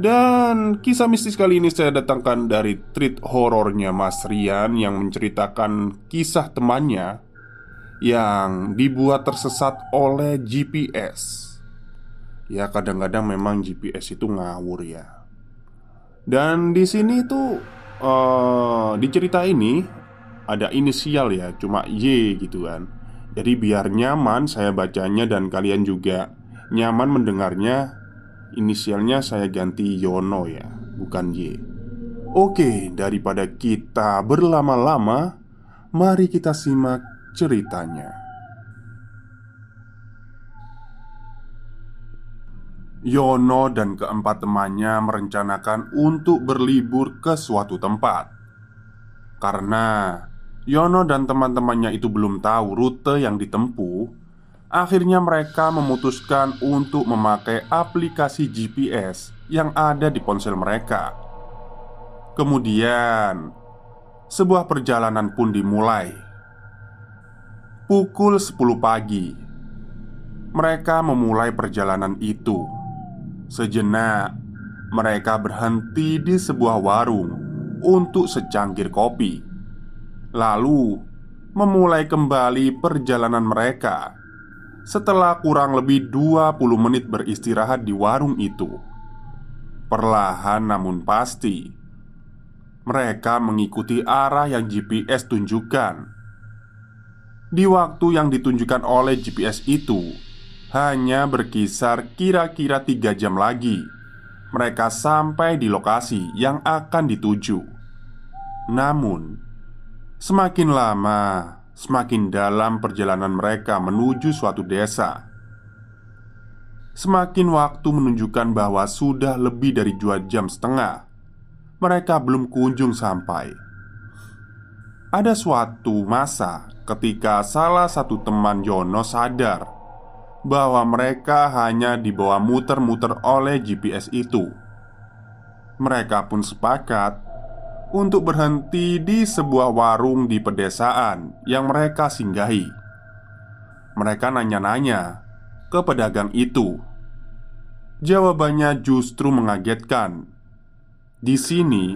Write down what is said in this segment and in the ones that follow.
dan kisah mistis kali ini saya datangkan dari treat horornya Mas Rian yang menceritakan kisah temannya yang dibuat tersesat oleh GPS. Ya kadang-kadang memang GPS itu ngawur ya. Dan di sini tuh uh, di cerita ini ada inisial ya, cuma Y gitu kan. Jadi biar nyaman saya bacanya dan kalian juga nyaman mendengarnya Inisialnya saya ganti Yono ya, bukan Y. Oke, daripada kita berlama-lama Mari kita simak ceritanya. Yono dan keempat temannya merencanakan untuk berlibur ke suatu tempat. Karena Yono dan teman-temannya itu belum tahu rute yang ditempuh Akhirnya mereka memutuskan untuk memakai aplikasi GPS yang ada di ponsel mereka. Kemudian, sebuah perjalanan pun dimulai. Pukul 10 pagi, mereka memulai perjalanan itu. Sejenak, mereka berhenti di sebuah warung untuk secangkir kopi. Lalu, memulai kembali perjalanan mereka setelah kurang lebih 20 menit beristirahat di warung itu. Perlahan namun pasti Mereka mengikuti arah yang GPS tunjukkan. Di waktu yang ditunjukkan oleh GPS itu Hanya berkisar kira-kira 3 jam lagi Mereka sampai di lokasi yang akan dituju. Namun Semakin lama semakin dalam perjalanan mereka menuju suatu desa. Semakin waktu menunjukkan bahwa sudah lebih dari dua jam setengah, mereka belum kunjung sampai. Ada suatu masa ketika salah satu teman Yono sadar bahwa mereka hanya dibawa muter-muter oleh GPS itu. Mereka pun sepakat untuk berhenti di sebuah warung di pedesaan yang mereka singgahi. Mereka nanya-nanya ke pedagang itu. Jawabannya justru mengagetkan. Di sini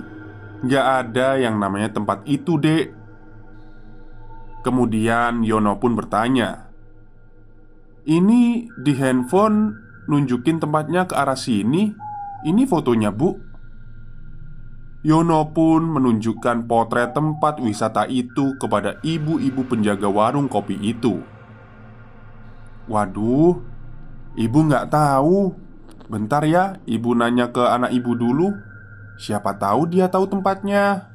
gak ada yang namanya tempat itu, Dek. Kemudian Yono pun bertanya, "Ini di handphone nunjukin tempatnya ke arah sini. Ini fotonya, Bu." Yono pun menunjukkan potret tempat wisata itu kepada ibu-ibu penjaga warung kopi itu. Waduh, ibu nggak tahu. Bentar ya, ibu nanya ke anak ibu dulu. Siapa tahu dia tahu tempatnya.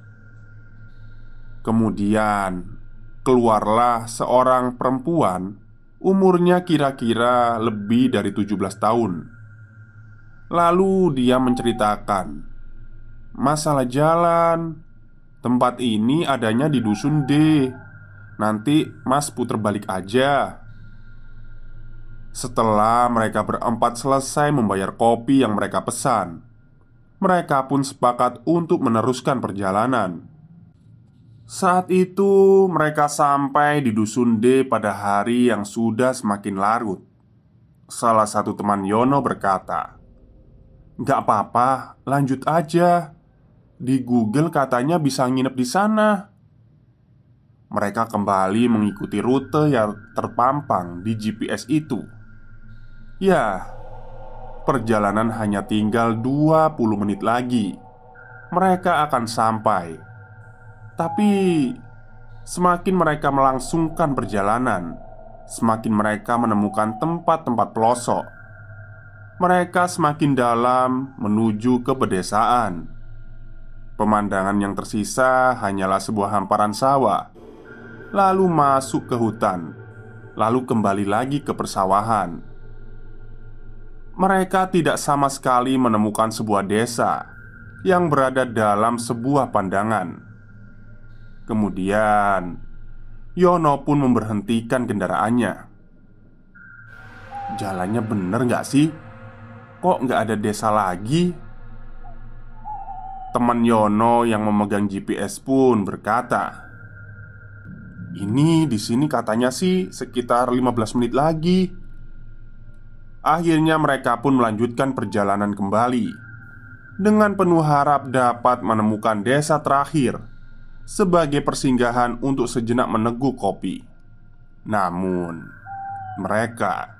Kemudian keluarlah seorang perempuan Umurnya kira-kira lebih dari 17 tahun Lalu dia menceritakan Masalah jalan. Tempat ini adanya di dusun D. Nanti Mas puter balik aja. Setelah mereka berempat selesai membayar kopi yang mereka pesan Mereka pun sepakat untuk meneruskan perjalanan. Saat itu mereka sampai di Dusun D pada hari yang sudah semakin larut. Salah satu teman Yono berkata Gak apa-apa, lanjut aja Di Google katanya bisa nginep di sana mereka kembali mengikuti rute yang terpampang di GPS itu. Ya, perjalanan hanya tinggal 20 menit lagi. Mereka akan sampai. Tapi semakin mereka melangsungkan perjalanan, semakin mereka menemukan tempat-tempat pelosok. Mereka semakin dalam menuju ke pedesaan. Pemandangan yang tersisa hanyalah sebuah hamparan sawah lalu masuk ke hutan, lalu kembali lagi ke persawahan. Mereka tidak sama sekali menemukan sebuah desa yang berada dalam sebuah pandangan. Kemudian, Yono pun memberhentikan kendaraannya. Jalannya bener gak sih? Kok nggak ada desa lagi? Teman Yono yang memegang GPS pun berkata, ini di sini katanya sih sekitar 15 menit lagi. Akhirnya mereka pun melanjutkan perjalanan kembali dengan penuh harap dapat menemukan desa terakhir sebagai persinggahan untuk sejenak meneguk kopi. Namun, mereka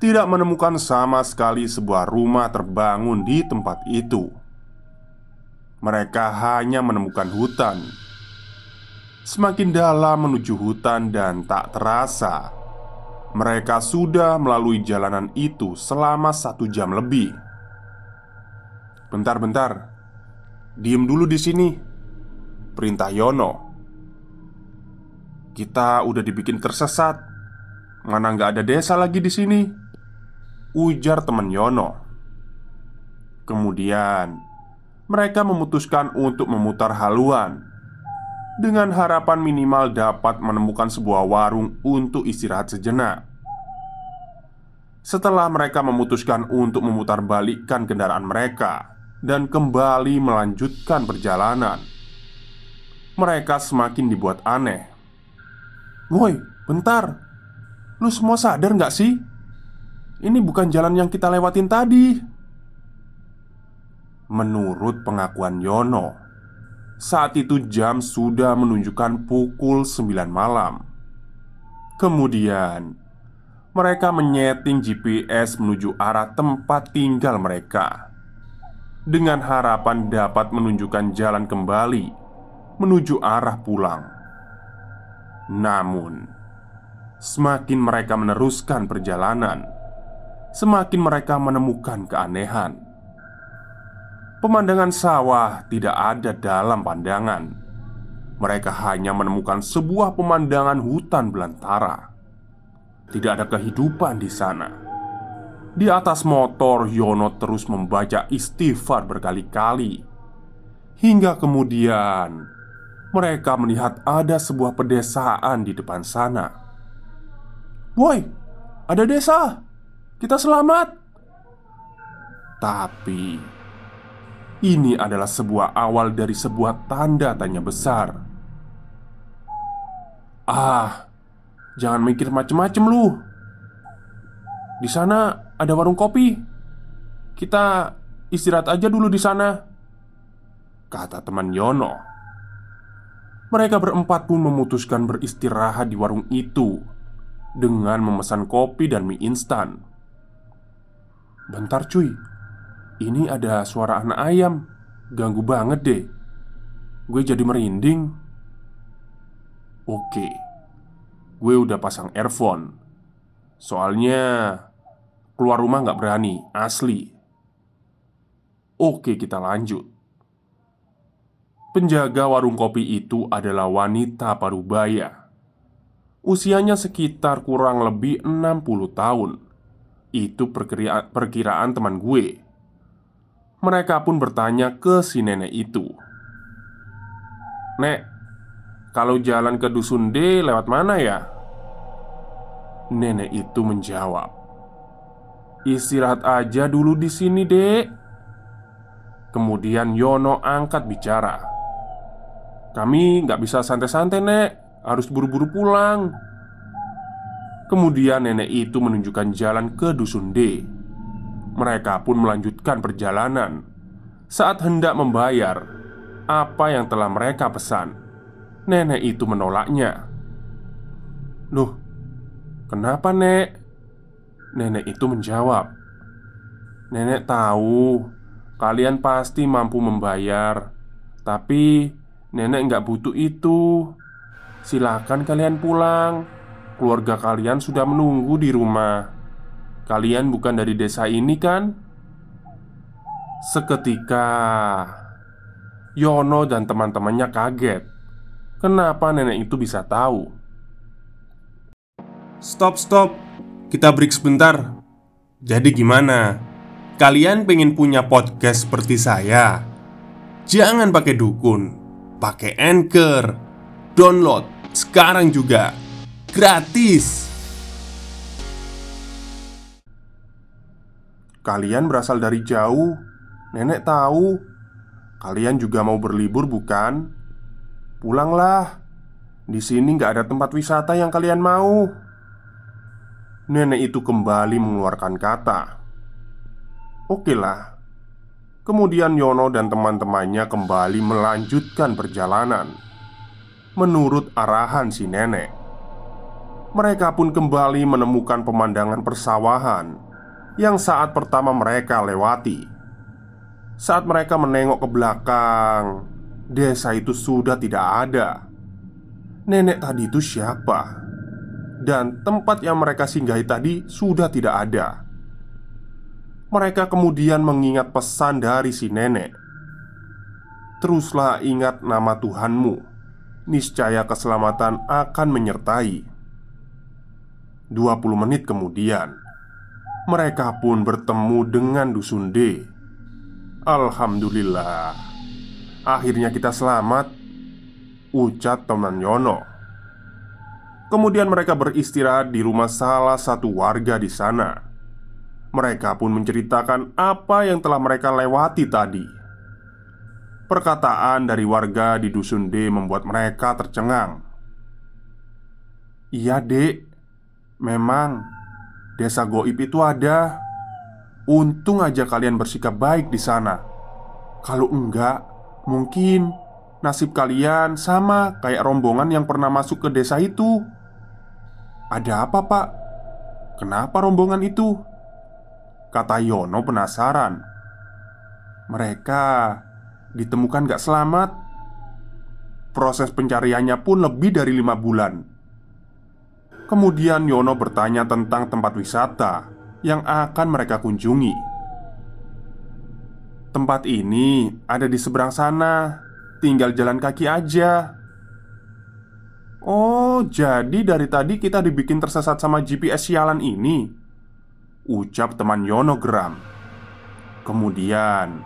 tidak menemukan sama sekali sebuah rumah terbangun di tempat itu. Mereka hanya menemukan hutan. Semakin dalam menuju hutan dan tak terasa Mereka sudah melalui jalanan itu selama satu jam lebih. Bentar-bentar Diem dulu di sini Perintah Yono. Kita udah dibikin tersesat. Mana nggak ada desa lagi di sini? Ujar teman Yono. Kemudian Mereka memutuskan untuk memutar haluan dengan harapan minimal dapat menemukan sebuah warung untuk istirahat sejenak. Setelah mereka memutuskan untuk memutarbalikkan kendaraan mereka dan kembali melanjutkan perjalanan, mereka semakin dibuat aneh. "Woi, bentar, lu semua sadar nggak sih? Ini bukan jalan yang kita lewatin tadi." Menurut pengakuan Yono, saat itu jam sudah menunjukkan pukul 9 malam. Kemudian Mereka menyeting GPS menuju arah tempat tinggal mereka. Dengan harapan dapat menunjukkan jalan kembali Menuju arah pulang. Namun Semakin mereka meneruskan perjalanan Semakin mereka menemukan keanehan Pemandangan sawah tidak ada dalam pandangan. Mereka hanya menemukan sebuah pemandangan hutan belantara. Tidak ada kehidupan di sana. Di atas motor, Yono terus membaca istighfar berkali-kali hingga kemudian mereka melihat ada sebuah pedesaan di depan sana. "Woi, ada desa! Kita selamat!" Tapi ini adalah sebuah awal dari sebuah tanda tanya besar. Ah, jangan mikir macem-macem lu. Di sana ada warung kopi. Kita istirahat aja dulu di sana. Kata teman Yono. Mereka berempat pun memutuskan beristirahat di warung itu dengan memesan kopi dan mie instan. Bentar cuy, ini ada suara anak ayam. Ganggu banget deh. Gue jadi merinding. Oke. Gue udah pasang earphone. Soalnya Keluar rumah gak berani. Asli. Oke kita lanjut. Penjaga warung kopi itu adalah wanita parubaya. Usianya sekitar kurang lebih 60 tahun. Itu perkiraan teman gue mereka pun bertanya ke si nenek itu, "Nek, Kalau jalan ke dusun D lewat mana ya? Nenek itu menjawab Istirahat aja dulu di sini dek Kemudian Yono angkat bicara Kami nggak bisa santai-santai nek Harus buru-buru pulang Kemudian nenek itu menunjukkan jalan ke dusun D. Mereka pun melanjutkan perjalanan. Saat hendak membayar apa yang telah mereka pesan, nenek itu menolaknya. "Loh, kenapa, Nek?" Nenek itu menjawab, "Nenek tahu kalian pasti mampu membayar, tapi nenek nggak butuh itu. Silakan kalian pulang." Keluarga kalian sudah menunggu di rumah. Kalian bukan dari desa ini, kan? Seketika Yono dan teman-temannya kaget. Kenapa nenek itu bisa tahu? Stop, stop. Kita break sebentar. Jadi gimana? Kalian pengen punya podcast seperti saya? Jangan pakai dukun, pakai anchor. Download sekarang juga gratis. Kalian berasal dari jauh. Nenek tahu. Kalian juga mau berlibur, bukan? Pulanglah. Di sini nggak ada tempat wisata yang kalian mau. Nenek itu kembali mengeluarkan kata. Oke lah. Kemudian Yono dan teman-temannya kembali melanjutkan perjalanan menurut arahan si nenek. Mereka pun kembali menemukan pemandangan persawahan yang saat pertama mereka lewati. Saat mereka menengok ke belakang, desa itu sudah tidak ada. Nenek tadi itu siapa? Dan tempat yang mereka singgahi tadi sudah tidak ada. Mereka kemudian mengingat pesan dari si nenek. Teruslah ingat nama Tuhanmu, niscaya keselamatan akan menyertai. 20 menit kemudian Mereka pun bertemu dengan Dusun D. Alhamdulillah. Akhirnya kita selamat Ucat teman Yono. Kemudian mereka beristirahat di rumah salah satu warga di sana. Mereka pun menceritakan apa yang telah mereka lewati tadi. Perkataan dari warga di Dusun D membuat mereka tercengang. Iya dek. Memang Desa Goib itu ada. Untung aja kalian bersikap baik di sana. Kalau enggak Mungkin Nasib kalian sama kayak rombongan yang pernah masuk ke desa itu. Ada apa pak? Kenapa rombongan itu? Kata Yono penasaran. Mereka ditemukan gak selamat. Proses pencariannya pun lebih dari lima bulan Kemudian Yono bertanya tentang tempat wisata yang akan mereka kunjungi. Tempat ini ada di seberang sana, tinggal jalan kaki aja. Oh, jadi dari tadi kita dibikin tersesat sama GPS sialan ini. Ucap teman Yono geram. Kemudian,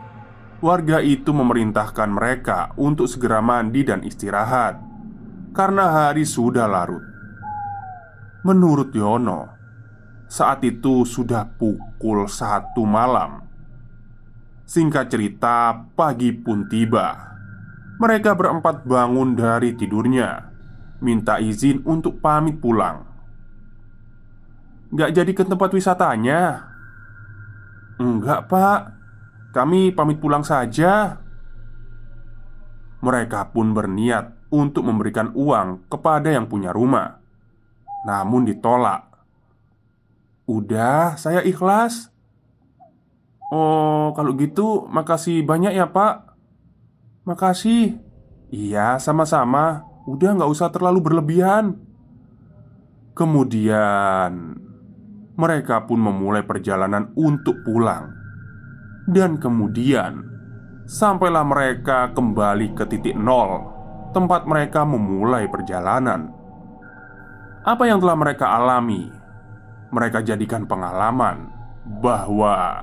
warga itu memerintahkan mereka untuk segera mandi dan istirahat karena hari sudah larut. Menurut Yono, saat itu sudah pukul satu malam. Singkat cerita, pagi pun tiba. Mereka berempat bangun dari tidurnya, minta izin untuk pamit pulang. Gak jadi ke tempat wisatanya? Enggak, Pak. Kami pamit pulang saja. Mereka pun berniat untuk memberikan uang kepada yang punya rumah namun ditolak. "Udah, saya ikhlas." "Oh, kalau gitu, makasih banyak ya, Pak." "Makasih." "Iya, sama-sama. Udah nggak usah terlalu berlebihan." Kemudian mereka pun memulai perjalanan untuk pulang, dan kemudian sampailah mereka kembali ke titik nol, tempat mereka memulai perjalanan apa yang telah mereka alami, mereka jadikan pengalaman bahwa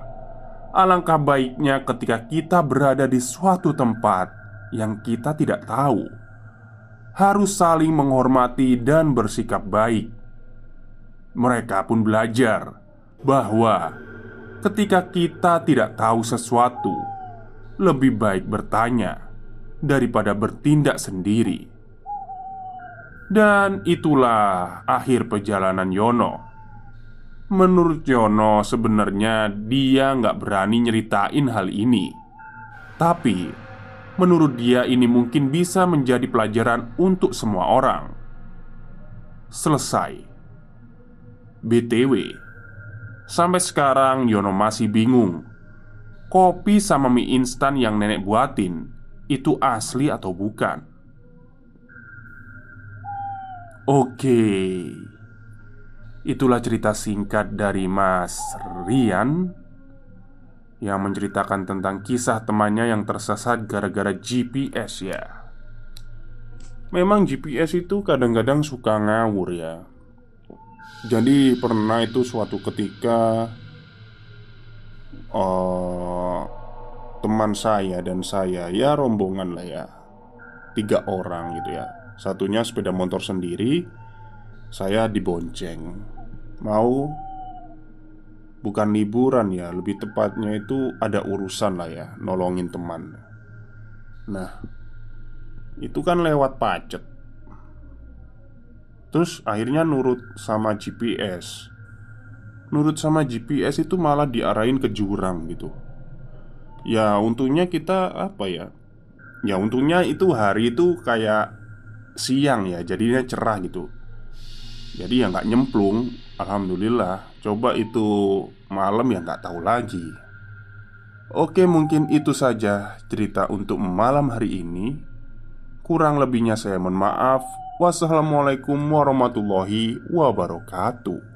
alangkah baiknya ketika kita berada di suatu tempat yang kita tidak tahu harus saling menghormati dan bersikap baik. Mereka pun belajar bahwa ketika kita tidak tahu sesuatu, lebih baik bertanya daripada bertindak sendiri. Dan itulah akhir perjalanan Yono. Menurut Yono, sebenarnya dia nggak berani nyeritain hal ini. Tapi, menurut dia ini mungkin bisa menjadi pelajaran untuk semua orang. Selesai. BTW, sampai sekarang Yono masih bingung. Kopi sama mie instan yang nenek buatin itu asli atau bukan? Oke. Itulah cerita singkat dari Mas Rian Yang menceritakan tentang kisah temannya yang tersesat gara-gara GPS ya. Memang GPS itu kadang-kadang suka ngawur ya. Jadi pernah itu suatu ketika uh, Teman saya dan saya Ya rombongan lah ya. Tiga orang gitu ya Satunya sepeda motor sendiri Saya dibonceng mau bukan liburan ya, lebih tepatnya itu ada urusan lah ya, nolongin teman. Nah, itu kan lewat pacet. Terus akhirnya nurut sama GPS. Nurut sama GPS itu malah diarahin ke jurang gitu. Ya untungnya kita apa ya? Ya untungnya itu hari itu kayak siang ya, jadinya cerah gitu. Jadi ya nggak nyemplung Alhamdulillah. Coba itu malam ya nggak tahu lagi. Oke mungkin itu saja cerita untuk malam hari ini. Kurang lebihnya saya mohon maaf. Wassalamualaikum warahmatullahi wabarakatuh